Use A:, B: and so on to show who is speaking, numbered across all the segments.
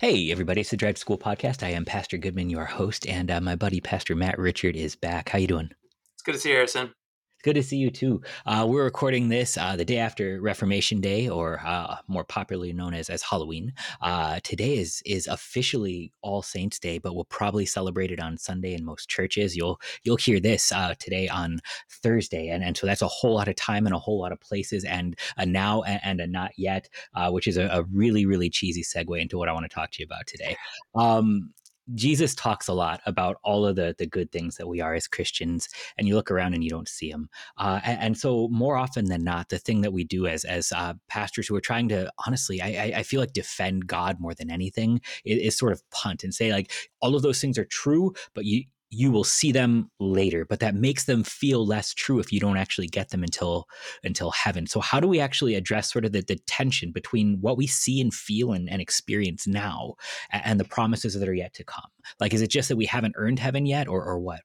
A: Hey, everybody! It's the Drive School podcast. I am Pastor Goodman, your host, and uh, my buddy Pastor Matt Richard is back. How you doing?
B: It's good to see you, Harrison.
A: Good to see you too. Uh, we're recording this uh, the day after Reformation Day, or uh, more popularly known as as Halloween. Uh, today is is officially All Saints Day, but we'll probably celebrate it on Sunday in most churches. You'll you'll hear this uh, today on Thursday, and and so that's a whole lot of time and a whole lot of places, and a now and, and a not yet, uh, which is a, a, really really cheesy segue into what I want to talk to you about today. Um, Jesus talks a lot about all of the the good things that we are as Christians, and you look around and you don't see them. Uh, and, and, so, more often than not, the thing that we do as as uh, pastors who are trying to honestly, I, I, feel like defend God more than anything is, is sort of punt and say like all of those things are true, but you you will see them later but that makes them feel less true if you don't actually get them until until heaven so how do we actually address sort of the, the tension between what we see and feel and, and experience now and, and the promises that are yet to come like is it just that we haven't earned heaven yet or or what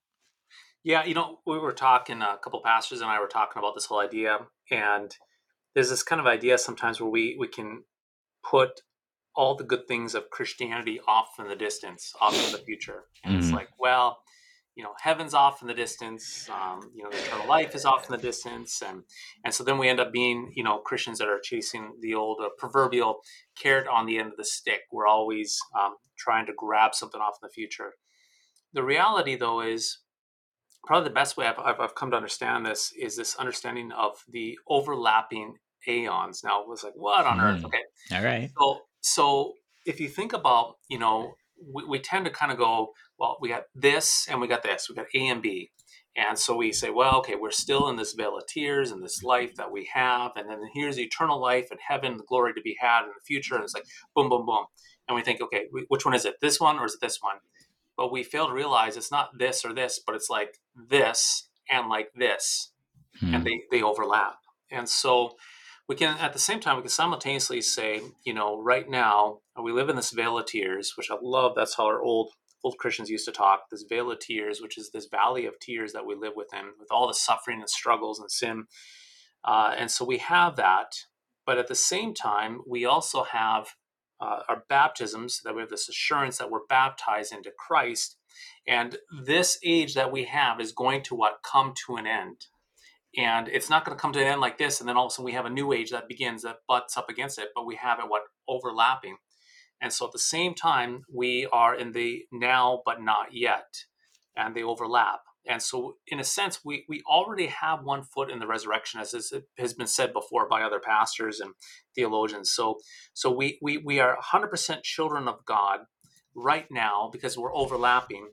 B: yeah you know we were talking a couple pastors and i were talking about this whole idea and there's this kind of idea sometimes where we we can put all the good things of Christianity off in the distance, off in the future. And mm-hmm. it's like, well, you know heaven's off in the distance um, you know the eternal life is off in the distance and and so then we end up being you know christians that are chasing the old uh, proverbial carrot on the end of the stick. We're always um, trying to grab something off in the future. The reality though is probably the best way I've, I've, I've come to understand this is this understanding of the overlapping aeons. Now it was like what on mm. earth okay.
A: All right.
B: So so if you think about you know we, we tend to kind of go, well, we got this and we got this, we got A and B. And so we say, well, okay, we're still in this vale of tears and this life that we have. And then here's eternal life and heaven, the glory to be had in the future. And it's like boom, boom, boom. And we think, okay, which one is it? This one or is it this one? But we fail to realize it's not this or this, but it's like this and like this. Hmm. And they, they overlap. And so we can at the same time we can simultaneously say you know right now we live in this vale of tears which i love that's how our old old christians used to talk this vale of tears which is this valley of tears that we live within with all the suffering and struggles and sin. Uh, and so we have that but at the same time we also have uh, our baptisms that we have this assurance that we're baptized into christ and this age that we have is going to what? Come to an end and it's not going to come to an end like this and then all of a sudden we have a new age that begins that butts up against it but we have it what overlapping. And so at the same time we are in the now but not yet and they overlap. And so in a sense we, we already have one foot in the resurrection as has been said before by other pastors and theologians. So so we we, we are 100% children of god right now because we're overlapping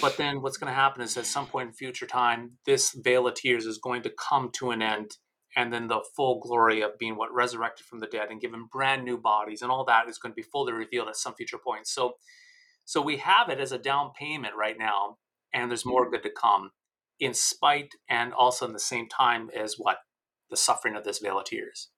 B: but then what's going to happen is at some point in future time, this vale of tears is going to come to an end. And then the full glory of being what resurrected from the dead and given brand new bodies and all that is going to be fully revealed at some future point. So, so we have it as a down payment right now, and there's more mm-hmm. good to come, in spite and also in the same time as what the suffering of this vale of tears.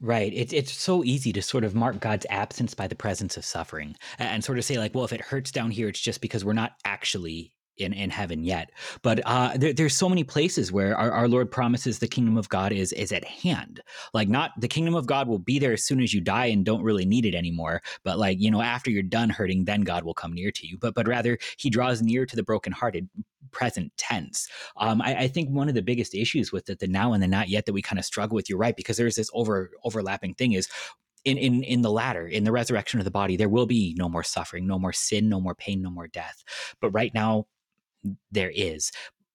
A: Right. It's it's so easy to sort of mark God's absence by the presence of suffering and sort of say like, well, if it hurts down here, it's just because we're not actually in, in heaven yet. But uh, there, there's so many places where our, our Lord promises the kingdom of God is is at hand. Like not the kingdom of God will be there as soon as you die and don't really need it anymore. But like you know, after you're done hurting, then God will come near to you. But but rather He draws near to the brokenhearted present tense. Um, I, I, think one of the biggest issues with the, the now and the not yet that we kind of struggle with, you're right, because there's this over overlapping thing is in, in in the latter, in the resurrection of the body, there will be no more suffering, no more sin, no more pain, no more death. But right now, there is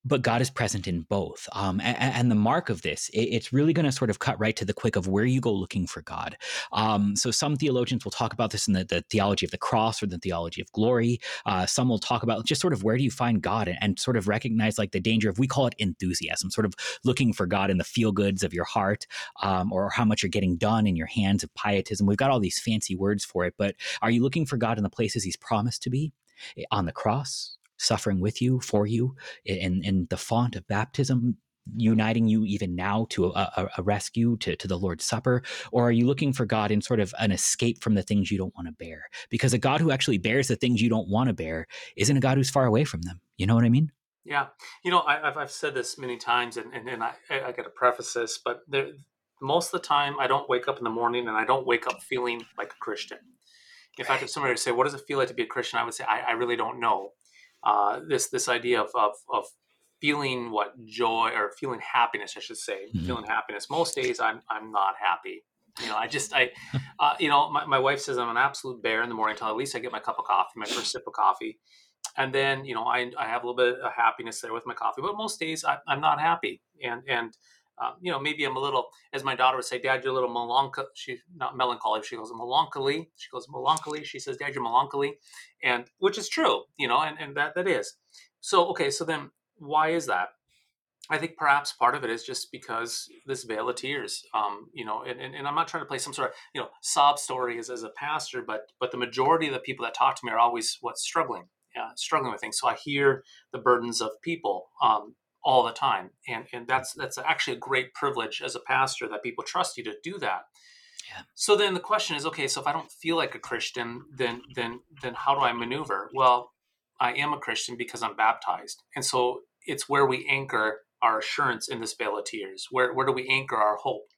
A: but God is present in both. Um, and, and, the mark of this, it, it's really going to sort of cut right to the quick of where you go looking for God. Um, so some theologians will talk about this in the, the, theology of the cross or the theology of glory. Uh, some will talk about just sort of where do you find God and, and, sort of recognize like the danger of, we call it enthusiasm, sort of looking for God in the feel goods of your heart um, or how much you're getting done in your hands of pietism. We've got all these fancy words for it, but are you looking for God in the places he's promised to be? On the cross, suffering with you, for you, in, in the font of baptism, uniting you even now to a, a, rescue to, to the lord's supper? Or are you looking for god in sort of an escape from the things you don't want to bear? Because a god who actually bears the things you don't want to bear isn't a god who's far away from them. You know what i mean?
B: Yeah. You know I, have I've said this many times and, and, and I, I got to preface this but there, most of the time i don't wake up in the morning and i don't wake up feeling like a christian. In fact, if somebody would say, "What does it feel like to be a Christian?" I would say, "I, I really don't know." Uh, this this idea of, of of feeling what joy or feeling happiness, I should say, mm-hmm. feeling happiness. Most days, I'm I'm not happy. You know, I just I, uh, you know, my, my wife says I'm an absolute bear in the morning until at least I get my cup of coffee, my first sip of coffee, and then you know I I have a little bit of happiness there with my coffee. But most days I, I'm not happy, and and um, you know, maybe I'm a little, as my daughter would say, Dad, you're a little melancholy. She's not melancholy. She goes melancholy. She goes melancholy. She says, Dad, you're melancholy, and which is true, you know, and, and that that is. So okay, so then why is that? I think perhaps part of it is just because this vale of tears, um, you know, and, and, and, I'm not trying to play some sort of, you know, sob story as, as a pastor, but but the majority of the people that talk to me are always what's struggling, uh, struggling with things. So I hear the burdens of people, um, all the time. And and that's that's actually a great privilege as a pastor that people trust you to do that. Yeah. so then the question is okay so if i don't feel like a christian then then then how do i maneuver? Well i am a christian because i'm baptized. And so it's where we anchor our assurance in this vale of tears. Where where do we anchor our hope?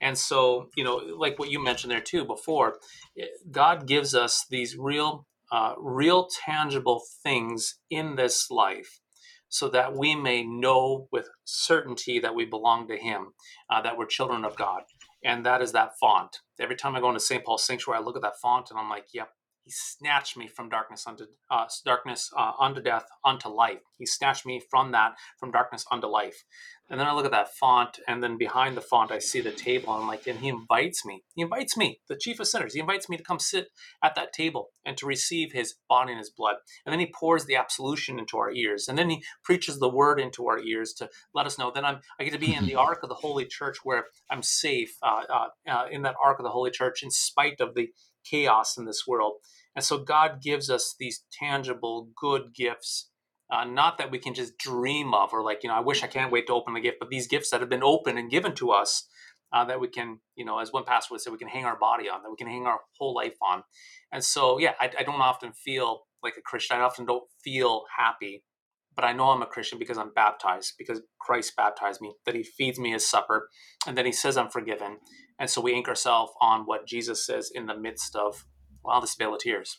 B: And so you know like what you mentioned there too before eh, god gives us these real uh, real tangible things in this life so that we may know with certainty that we belong to Him, uh, that we're children of God. And that is that font. Every time I go into St. Paul's Sanctuary, I look at that font and I'm like, yep, he snatched me from darkness unto uh, darkness uh, unto death unto life. He snatched me from that from darkness unto life. And then I look at that font, and then behind the font I see the table, and I'm like, and he invites me. He invites me, the chief of sinners. He invites me to come sit at that table and to receive his body and his blood. And then he pours the absolution into our ears, and then he preaches the word into our ears to let us know. Then I'm I get to be in the ark of the Holy Church where I'm safe uh, uh, uh in that ark of the Holy Church in spite of the chaos in this world. And so God gives us these tangible, good gifts, uh, not that we can just dream of or like, you know, I wish I can't wait to open the gift, but these gifts that have been opened and given to us uh, that we can, you know, as one pastor would say, we can hang our body on, that we can hang our whole life on. And so, yeah, I, I don't often feel like a Christian. I often don't feel happy, but I know I'm a Christian because I'm baptized, because Christ baptized me, that he feeds me his supper, and then he says I'm forgiven. And so we anchor ourselves on what Jesus says in the midst of well, the vale of tears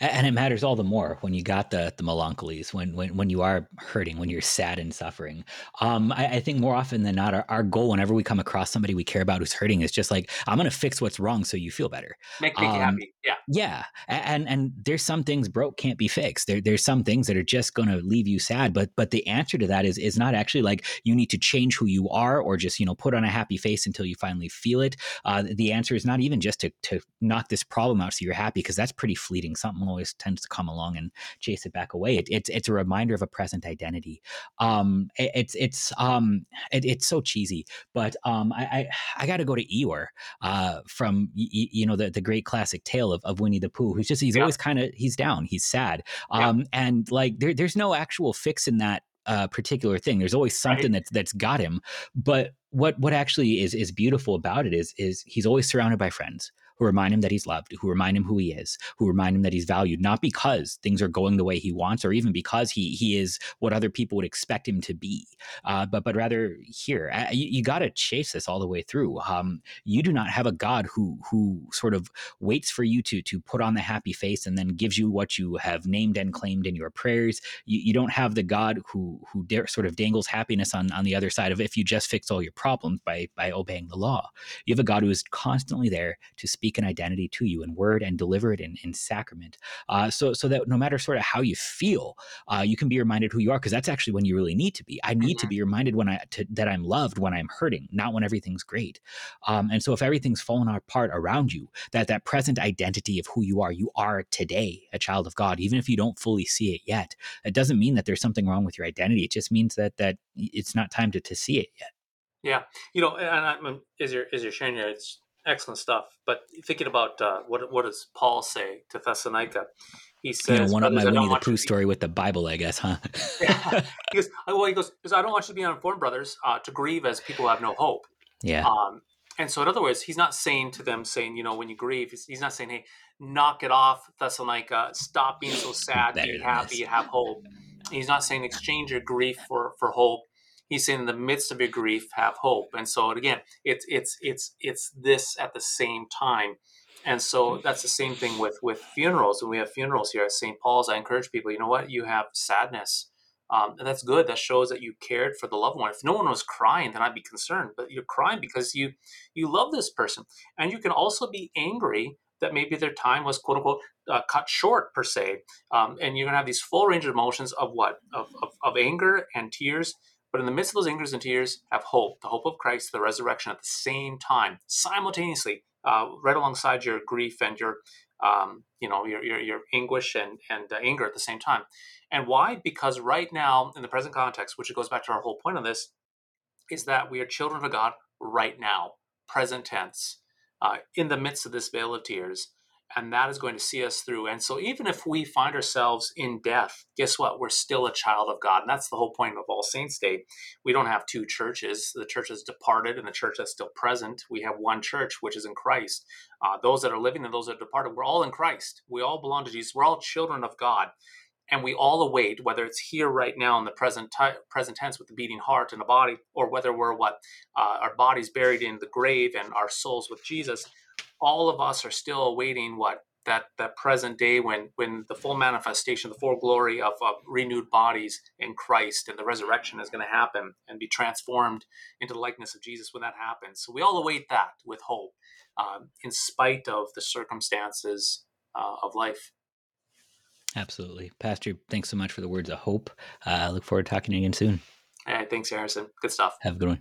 A: and it matters all the more when you got the the melancholies when when when you are hurting when you're sad and suffering. Um, I, I, think more often than not our, our, goal whenever we come across somebody we care about who's hurting is just like i'm gonna fix what's wrong so you feel better.
B: Make, make um, happy. Yeah.
A: yeah. And and there's some things broke can't be fixed. There, there's some things that are just gonna leave you sad but but the answer to that is is not actually like you need to change who you are or just you know put on a happy face until you finally feel it. Uh, the answer is not even just to to knock this problem out so you're happy because that's pretty fleeting something always tends to come along and chase it back away. It, it's it's a reminder of a present identity. Um, it, it's it's um, it, it's so cheesy, but um, I I, I got to go to Eeyore uh, from y- you know the the great classic tale of, of Winnie the Pooh, who's just he's yeah. always kind of he's down, he's sad, um, yeah. and like there, there's no actual fix in that uh, particular thing. There's always something right. that's that's got him. But what what actually is is beautiful about it is is he's always surrounded by friends who remind him that he's loved, who remind him who he is, who remind him that he's valued, not because things are going the way he wants or even because he he is what other people would expect him to be, uh, but but rather here uh, you, you got to chase this all the way through. Um, you do not have a God who who sort of waits for you to to put on the happy face and then gives you what you have named and claimed in your prayers. You, you don't have the God who who dare, sort of dangles happiness on on the other side of if you just fix all your problems by by obeying the law. You have a God who is constantly there to speak speak an identity to you in word and deliver it in, in sacrament. Uh, so, so that no matter sort of how you feel, uh, you can be reminded who you are because that's actually when you really need to be. I need mm-hmm. to be reminded when I to, that I'm loved when I'm hurting, not when everything's great. Um, and so, if everything's fallen apart around you, that that present identity of who you are, you are today a child of God, even if you don't fully see it yet. It doesn't mean that there's something wrong with your identity. It just means that that it's not time to to see it yet.
B: Yeah, you know, and I, as you're as you're sharing here, it's excellent stuff. But thinking about uh, what what does Paul say to Thessalonica?
A: He says, you know, one of my Winnie the Pooh story with the Bible, I guess, huh?
B: yeah. He goes, well, he goes, because I don't want you to be uninformed, brothers, uh, to grieve as people have no hope.
A: Yeah.
B: Um, and so, in other words, he's not saying to them, saying, you know, when you grieve, he's, he's not saying, hey, knock it off, Thessalonica, stop being so sad, be happy, have hope. He's not saying exchange your grief for for hope he's saying in the midst of your grief have hope and so again it's it's it's it's this at the same time And so that's the same thing with with funerals. When we have funerals here at St. Paul's, I encourage people. You know what? You have sadness. Um, and that's good. That shows that you cared for the loved one. If no one was crying, then I'd be concerned. But you're crying because you you love this person, and you can also be angry that maybe their time was quote unquote uh, cut short per se. Um, and you're gonna have these full range of emotions of what of, of, of anger and tears. But in the midst of those angers and tears, have hope, the hope of Christ, the resurrection at the same time, simultaneously, uh, right alongside your grief and your, um, you know, your, your, your anguish and, and uh, anger at the same time. And why? Because right now, in the present context, which goes back to our whole point of this, is that we are children of God right now, present tense uh, in the midst of this vale of tears. And that is going to see us through. And so, even if we find ourselves in death, guess what? We're still a child of God. And that's the whole point of All Saints Day. We don't have two churches. The church has departed and the church that's still present. We have one church, which is in Christ. Uh, those that are living and those that are departed, we're all in Christ. We all belong to Jesus. We're all children of God and we all await whether it's here right now in the present t- present tense with the beating heart and the body or whether we're what uh, our bodies buried in the grave and our souls with jesus all of us are still awaiting what that that present day when when the full manifestation the full glory of, of renewed bodies in christ and the resurrection is going to happen and be transformed into the likeness of jesus when that happens so we all await that with hope um, in spite of the circumstances uh, of life
A: Absolutely. Pastor, thanks so much for the words of hope. Uh, I look forward to talking to you again soon.
B: All right, thanks, Harrison. Good stuff.
A: Have a good one.